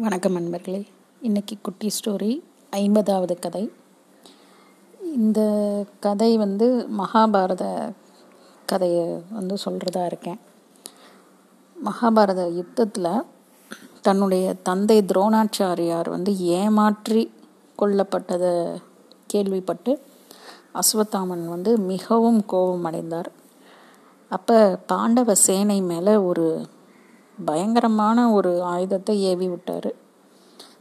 வணக்கம் நண்பர்களே. இன்னைக்கு குட்டி ஸ்டோரி ஐம்பதாவது கதை. இந்த கதை வந்து மகாபாரத கதையை வந்து சொல்கிறதா இருக்கேன். மகாபாரத யுத்தத்தில் தன்னுடைய தந்தை துரோணாச்சாரியார் வந்து ஏமாற்றி கொல்லப்பட்டதை கேள்விப்பட்டு அஸ்வத்தாமன் வந்து மிகவும் கோபம் அடைந்தார். அப்போ பாண்டவ சேனை மேலே ஒரு பயங்கரமான ஒரு ஆயுதத்தை ஏவி விட்டார்.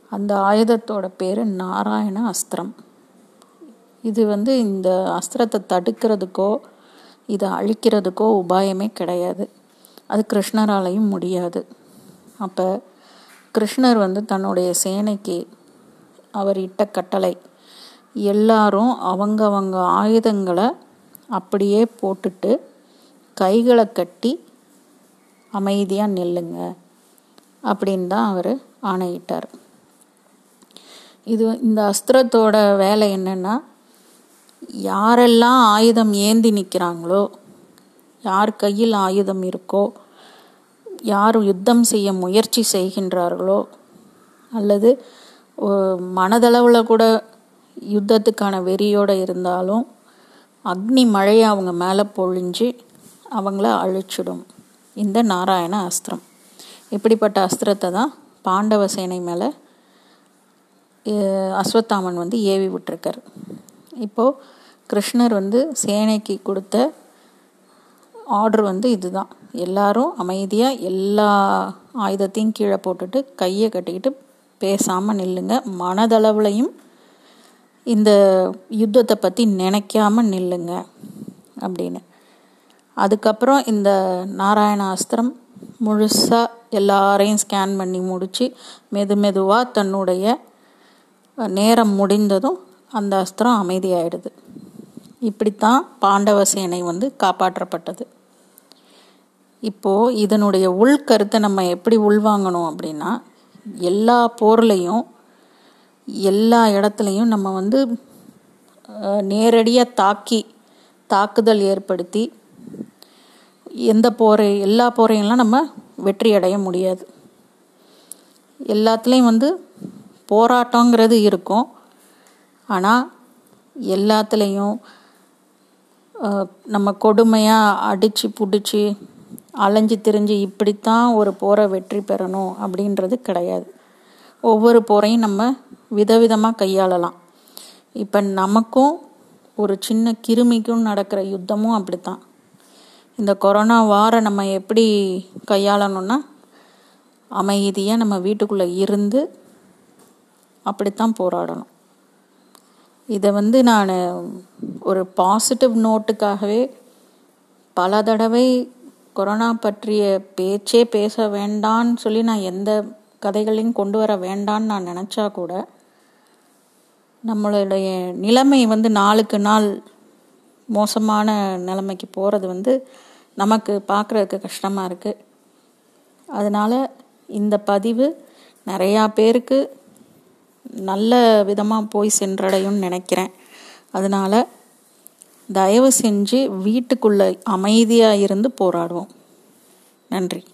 அந்த ஆயுதத்தோட பேர் நாராயண அஸ்திரம். இது வந்து இந்த அஸ்திரத்தை தடுக்கிறதுக்கோ இதை அழிக்கிறதுக்கோ உபாயமே கிடையாது. அது கிருஷ்ணராலையும் முடியாது. அப்போ கிருஷ்ணர் வந்து தன்னுடைய சேனைக்கு அவர் இட்ட கட்டளை எல்லாரும் அவங்கவங்க ஆயுதங்களை அப்படியே போட்டுட்டு கைகளை கட்டி அமைதியாக நில்லுங்க அப்படின்னு தான் அவர் ஆணையிட்டார். இது இந்த அஸ்திரத்தோட வேலை என்னென்னா யாரெல்லாம் ஆயுதம் ஏந்தி நிற்கிறாங்களோ யார் கையில் ஆயுதம் இருக்கோ யார் யுத்தம் செய்ய முயற்சி செய்கின்றார்களோ அல்லது மனதளவில் கூட யுத்தத்துக்கான வெறியோடு இருந்தாலும் அக்னி மழையை அவங்க மேலே பொழிஞ்சு அவங்கள அழிச்சிடும். இந்த நாராயண அஸ்திரம். இப்படிப்பட்ட அஸ்திரத்தை தான் பாண்டவ சேனை மேலே அஸ்வத்தாமன் வந்து ஏவி விட்டுருக்கார். இப்போது கிருஷ்ணர் வந்து சேனைக்கு கொடுத்த ஆர்டர் வந்து இதுதான். எல்லாரும் அமைதியாக எல்லா ஆயுதத்தையும் கீழே போட்டுட்டு கையை கட்டிக்கிட்டு பேசாமல் நில்லுங்க. மனதளவுலையும் இந்த யுத்தத்தை பற்றி நினைக்காம நில்லுங்க அப்படின்னு. அதுக்கப்புறம் இந்த நாராயண அஸ்திரம் முழுசாக எல்லாரையும் ஸ்கேன் பண்ணி முடித்து மெது மெதுவாக தன்னுடைய நேரம் முடிந்ததும் அந்த அஸ்திரம் அமைதியாயிடுது. இப்படித்தான் பாண்டவ சேனை வந்து காப்பாற்றப்பட்டது. இப்போது இதனுடைய உள்கருத்தை நம்ம எப்படி உள்வாங்கணும் அப்படின்னா எல்லா போர்லையும் எல்லா இடத்துலையும் நம்ம வந்து நேரடியாக தாக்கி தாக்குதல் ஏற்படுத்தி எந்த போரை எல்லா போரையெல்லாம் நம்ம வெற்றி அடைய முடியாது. எல்லாத்துலேயும் வந்து போராட்டங்கிறது இருக்கும். ஆனால் எல்லாத்துலேயும் நம்ம கொடுமையாக அடித்து பிடிச்சி அலைஞ்சு திரிஞ்சு இப்படித்தான் ஒரு போரை வெற்றி பெறணும் அப்படின்றது கிடையாது. ஒவ்வொரு போரையும் நம்ம விதவிதமாக கையாளலாம். இப்போ நமக்கும் ஒரு சின்ன கிருமிக்கும் நடக்கிற யுத்தமும் அப்படித்தான். இந்த கொரோனா வாரம் நம்ம எப்படி கையாளணும்னா அமைதியாக நம்ம வீட்டுக்குள்ளே இருந்து அப்படித்தான் போராடணும். இதை வந்து நான் ஒரு பாசிட்டிவ் நோட்டுக்காகவே பல தடவை கொரோனா பற்றிய பேச்சே பேச வேண்டான்னு சொல்லி நான் எந்த கதைகளையும் கொண்டு வர வேண்டான்னு நான் நினச்சா கூட நம்மளுடைய நிலைமை வந்து நாளுக்கு நாள் மோசமான நிலைமைக்கு போகிறது வந்து நமக்கு பார்க்குறதுக்கு கஷ்டமாக இருக்குது அதனால் இந்த பதிவு நிறையா பேருக்கு நல்ல விதமாக போய் சென்றடையும்னு நினைக்கிறேன். அதனால் தயவு செஞ்சு வீட்டுக்குள்ளே அமைதியாக இருந்து போராடுவோம். நன்றி.